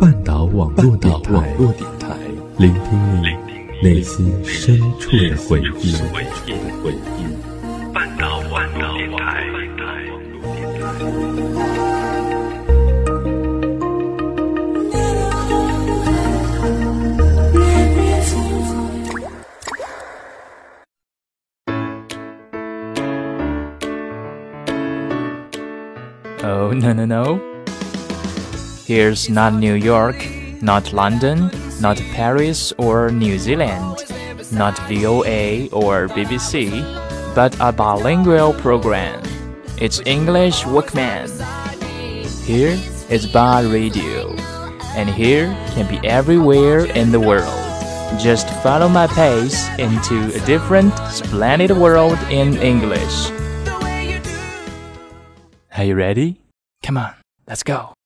半岛网络电台，聆听你内心深处的回忆。半岛网络电台。Oh no no no. Here's not New York, not London, not Paris or New Zealand, not VOA or BBC, but a bilingual program. It's English Workman. Here is Bar Radio, and here can be everywhere in the world. Just follow my pace into a different, splendid world in English. Are you ready? Come on, let's go.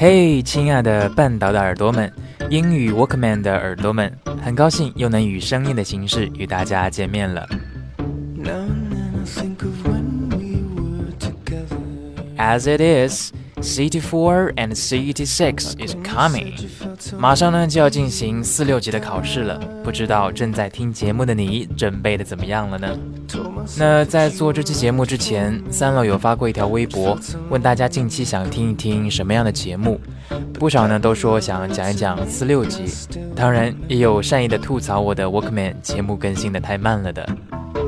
嘿，亲爱的半岛的耳朵们，英语 Walkman 的耳朵们，很高兴又能以声音的形式与大家见面了。As it is. CT4 and CT6 is coming，马上呢就要进行四六级的考试了，不知道正在听节目的你准备的怎么样了呢？那在做这期节目之前，三楼有发过一条微博，问大家近期想听一听什么样的节目，不少呢都说想讲一讲四六级，当然也有善意的吐槽我的 Walkman 节目更新的太慢了的，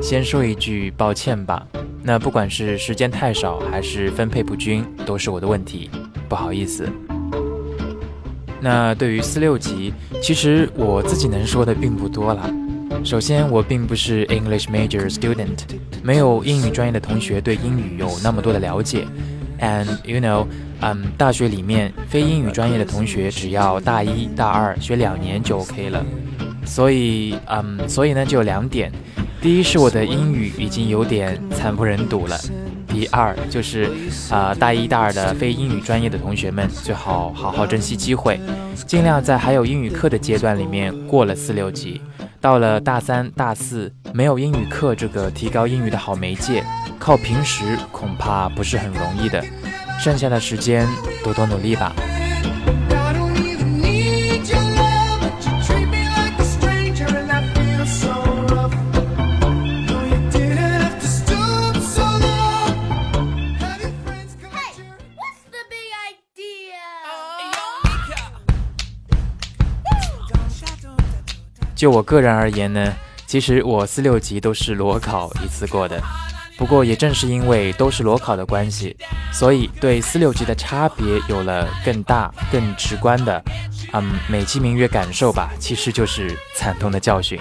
先说一句抱歉吧。那不管是时间太少还是分配不均，都是我的问题，不好意思。那对于四六级，其实我自己能说的并不多啦。首先，我并不是 English major student，没有英语专业的同学对英语有那么多的了解。And you know，嗯，大学里面非英语专业的同学只要大一大二学两年就 OK 了。所以，嗯，所以呢，就有两点。第一是我的英语已经有点惨不忍睹了，第二就是，呃，大一、大二的非英语专业的同学们最好好好珍惜机会，尽量在还有英语课的阶段里面过了四六级。到了大三、大四，没有英语课这个提高英语的好媒介，靠平时恐怕不是很容易的。剩下的时间多多努力吧。就我个人而言呢，其实我四六级都是裸考一次过的。不过也正是因为都是裸考的关系，所以对四六级的差别有了更大、更直观的，嗯，美其名曰感受吧，其实就是惨痛的教训。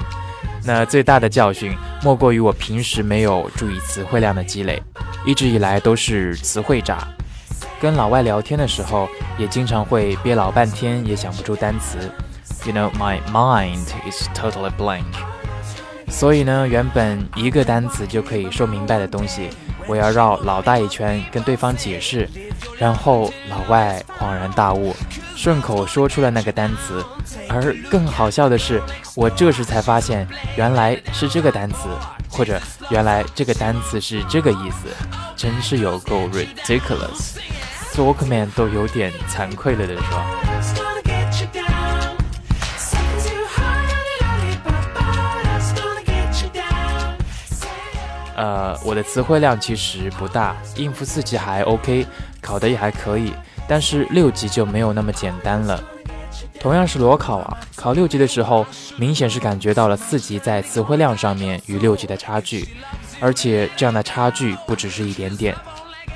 那最大的教训莫过于我平时没有注意词汇量的积累，一直以来都是词汇渣。跟老外聊天的时候，也经常会憋老半天也想不出单词。You know, my mind is totally blank. 所以呢，原本一个单词就可以说明白的东西，我要绕老大一圈跟对方解释，然后老外恍然大悟，顺口说出了那个单词。而更好笑的是，我这时才发现原来是这个单词，或者原来这个单词是这个意思，真是有够 ridiculous。做 Walkman 都有点惭愧了的说。呃，我的词汇量其实不大，应付四级还 OK，考的也还可以，但是六级就没有那么简单了。同样是裸考啊，考六级的时候，明显是感觉到了四级在词汇量上面与六级的差距，而且这样的差距不只是一点点。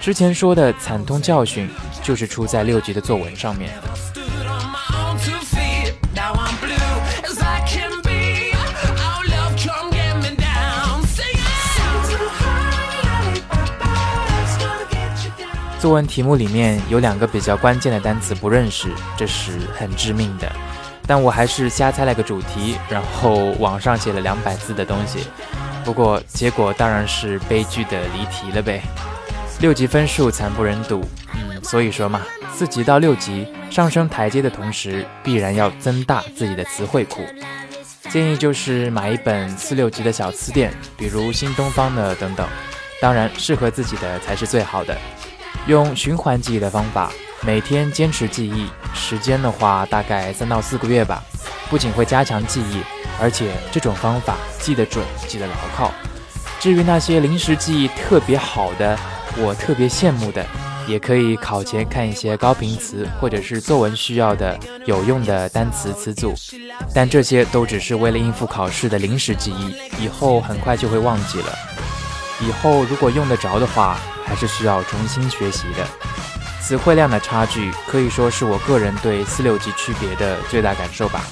之前说的惨痛教训，就是出在六级的作文上面。作文题目里面有两个比较关键的单词不认识，这是很致命的。但我还是瞎猜了个主题，然后网上写了两百字的东西。不过结果当然是悲剧的离题了呗。六级分数惨不忍睹，嗯，所以说嘛，四级到六级上升台阶的同时，必然要增大自己的词汇库。建议就是买一本四六级的小词典，比如新东方的等等。当然，适合自己的才是最好的。用循环记忆的方法，每天坚持记忆，时间的话大概三到四个月吧。不仅会加强记忆，而且这种方法记得准，记得牢靠。至于那些临时记忆特别好的，我特别羡慕的。也可以考前看一些高频词，或者是作文需要的有用的单词词组，但这些都只是为了应付考试的临时记忆，以后很快就会忘记了。以后如果用得着的话，还是需要重新学习的。词汇量的差距可以说是我个人对四六级区别的最大感受吧。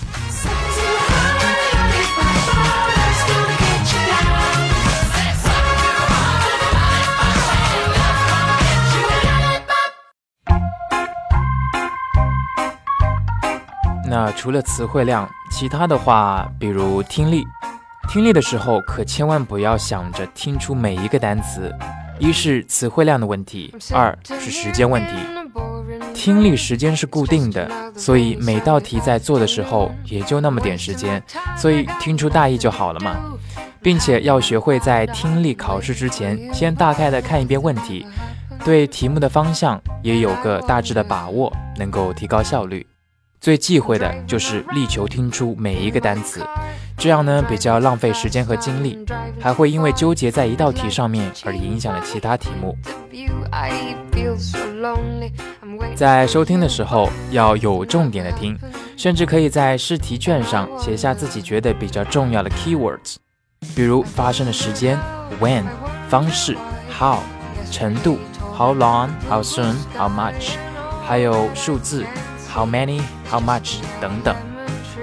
那除了词汇量，其他的话，比如听力，听力的时候可千万不要想着听出每一个单词，一是词汇量的问题，二是时间问题。听力时间是固定的，所以每道题在做的时候也就那么点时间，所以听出大意就好了嘛。并且要学会在听力考试之前，先大概的看一遍问题，对题目的方向也有个大致的把握，能够提高效率。最忌讳的就是力求听出每一个单词，这样呢比较浪费时间和精力，还会因为纠结在一道题上面而影响了其他题目。在收听的时候要有重点的听，甚至可以在试题卷上写下自己觉得比较重要的 keywords，比如发生的时间 when、方式 how、程度 how long、how soon、how much，还有数字。How many? How much? 等等，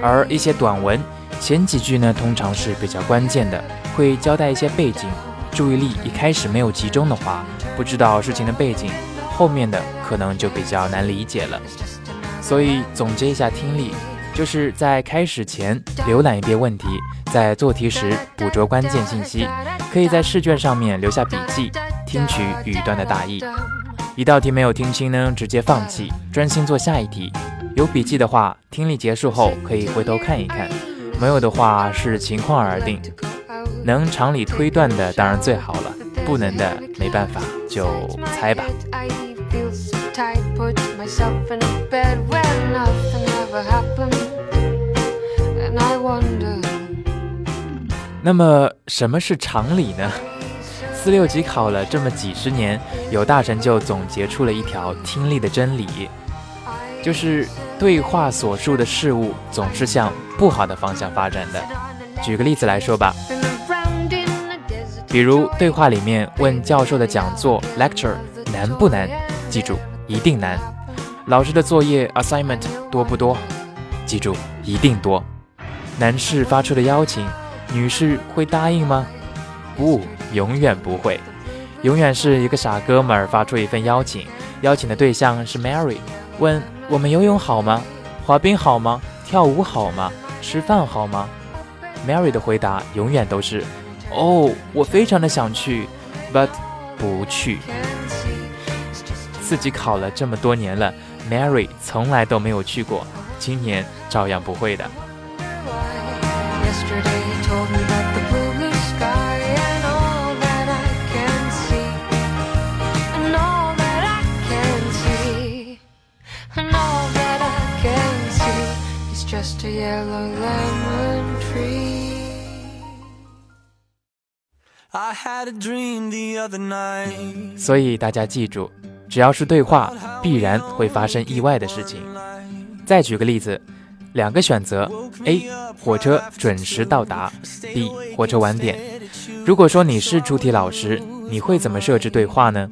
而一些短文前几句呢，通常是比较关键的，会交代一些背景。注意力一开始没有集中的话，不知道事情的背景，后面的可能就比较难理解了。所以总结一下听力，就是在开始前浏览一遍问题，在做题时捕捉关键信息，可以在试卷上面留下笔记，听取语段的大意。一道题没有听清呢，直接放弃，专心做下一题。有笔记的话，听力结束后可以回头看一看；没有的话，视情况而定。能常理推断的当然最好了，不能的没办法就猜吧。那么，什么是常理呢？四六级考了这么几十年，有大神就总结出了一条听力的真理，就是对话所述的事物总是向不好的方向发展的。举个例子来说吧，比如对话里面问教授的讲座 lecture 难不难，记住一定难。老师的作业 assignment 多不多，记住一定多。男士发出的邀请，女士会答应吗？不。永远不会，永远是一个傻哥们儿发出一份邀请，邀请的对象是 Mary，问我们游泳好吗？滑冰好吗？跳舞好吗？吃饭好吗？Mary 的回答永远都是，哦，我非常的想去，but 不去。自己考了这么多年了，Mary 从来都没有去过，今年照样不会的。所以大家记住，只要是对话，必然会发生意外的事情。再举个例子，两个选择：A. 火车准时到达；B. 火车晚点。如果说你是出题老师，你会怎么设置对话呢？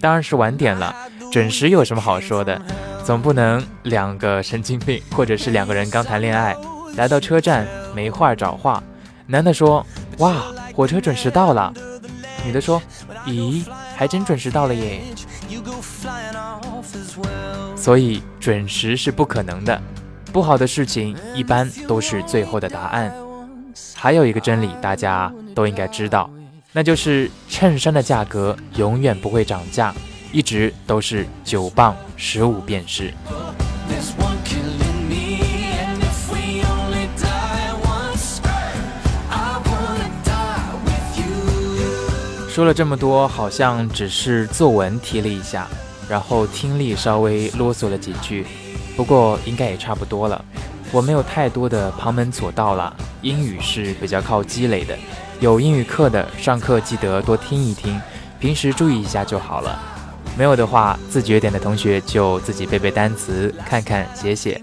当然是晚点了。准时有什么好说的？总不能两个神经病，或者是两个人刚谈恋爱，来到车站没话找话。男的说：“哇，火车准时到了。”女的说：“咦，还真准时到了耶。”所以准时是不可能的，不好的事情一般都是最后的答案。还有一个真理，大家都应该知道，那就是衬衫的价格永远不会涨价。一直都是九磅十五便士。说了这么多，好像只是作文提了一下，然后听力稍微啰嗦了几句，不过应该也差不多了。我没有太多的旁门左道了，英语是比较靠积累的，有英语课的上课记得多听一听，平时注意一下就好了。没有的话，自觉点的同学就自己背背单词，看看写写。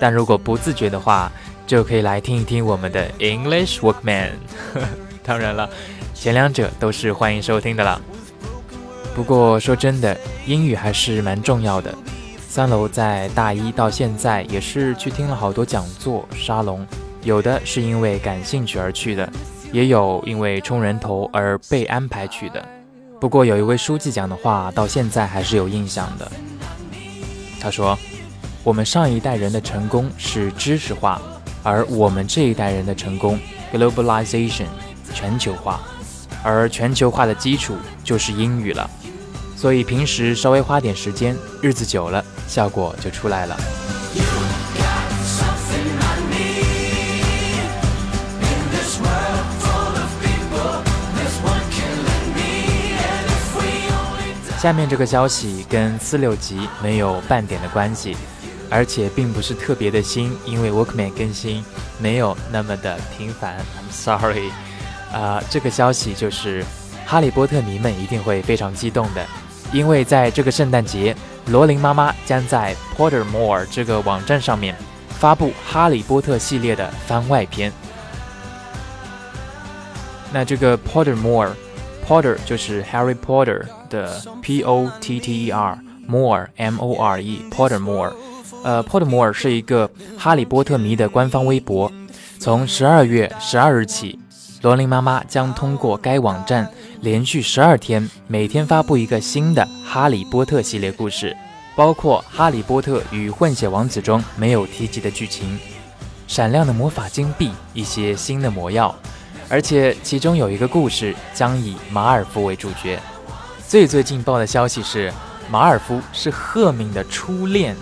但如果不自觉的话，就可以来听一听我们的 English Workman。当然了，前两者都是欢迎收听的了。不过说真的，英语还是蛮重要的。三楼在大一到现在也是去听了好多讲座、沙龙，有的是因为感兴趣而去的。也有因为冲人头而被安排去的，不过有一位书记讲的话到现在还是有印象的。他说：“我们上一代人的成功是知识化，而我们这一代人的成功 （globalization） 全球化，而全球化的基础就是英语了。所以平时稍微花点时间，日子久了，效果就出来了。”下面这个消息跟四六级没有半点的关系，而且并不是特别的新，因为 Workman 更新没有那么的频繁。I'm sorry，啊，这个消息就是哈利波特迷们一定会非常激动的，因为在这个圣诞节，罗琳妈妈将在 Pottermore 这个网站上面发布哈利波特系列的番外篇。那这个 Pottermore Potter 就是 Harry Potter。的 P O T T E R More M O R E Pottermore，呃，Pottermore 是一个哈利波特迷的官方微博。从十二月十二日起，罗琳妈妈将通过该网站连续十二天，每天发布一个新的哈利波特系列故事，包括《哈利波特与混血王子》中没有提及的剧情、闪亮的魔法金币、一些新的魔药，而且其中有一个故事将以马尔福为主角。最最劲爆的消息是，马尔福是赫敏的初恋，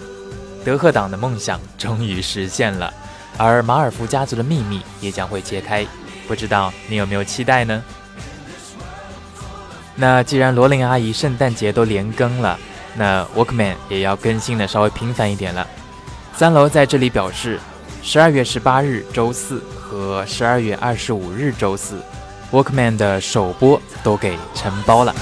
德赫党的梦想终于实现了，而马尔福家族的秘密也将会揭开，不知道你有没有期待呢？那既然罗琳阿姨圣诞节都连更了，那 Workman 也要更新的稍微频繁一点了。三楼在这里表示，十二月十八日周四和十二月二十五日周四，Workman 的首播都给承包了。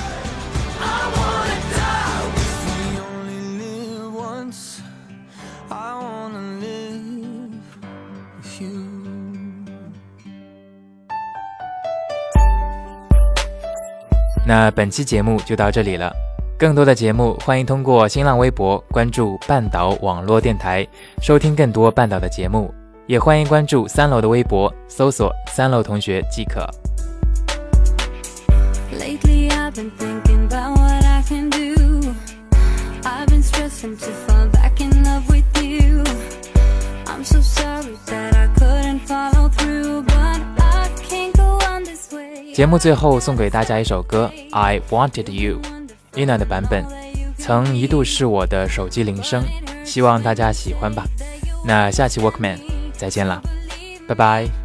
那本期节目就到这里了，更多的节目欢迎通过新浪微博关注半岛网络电台，收听更多半岛的节目，也欢迎关注三楼的微博，搜索三楼同学即可。节目最后送给大家一首歌《I Wanted You》，Ina 的版本，曾一度是我的手机铃声，希望大家喜欢吧。那下期 Workman 再见了，拜拜。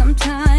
sometimes.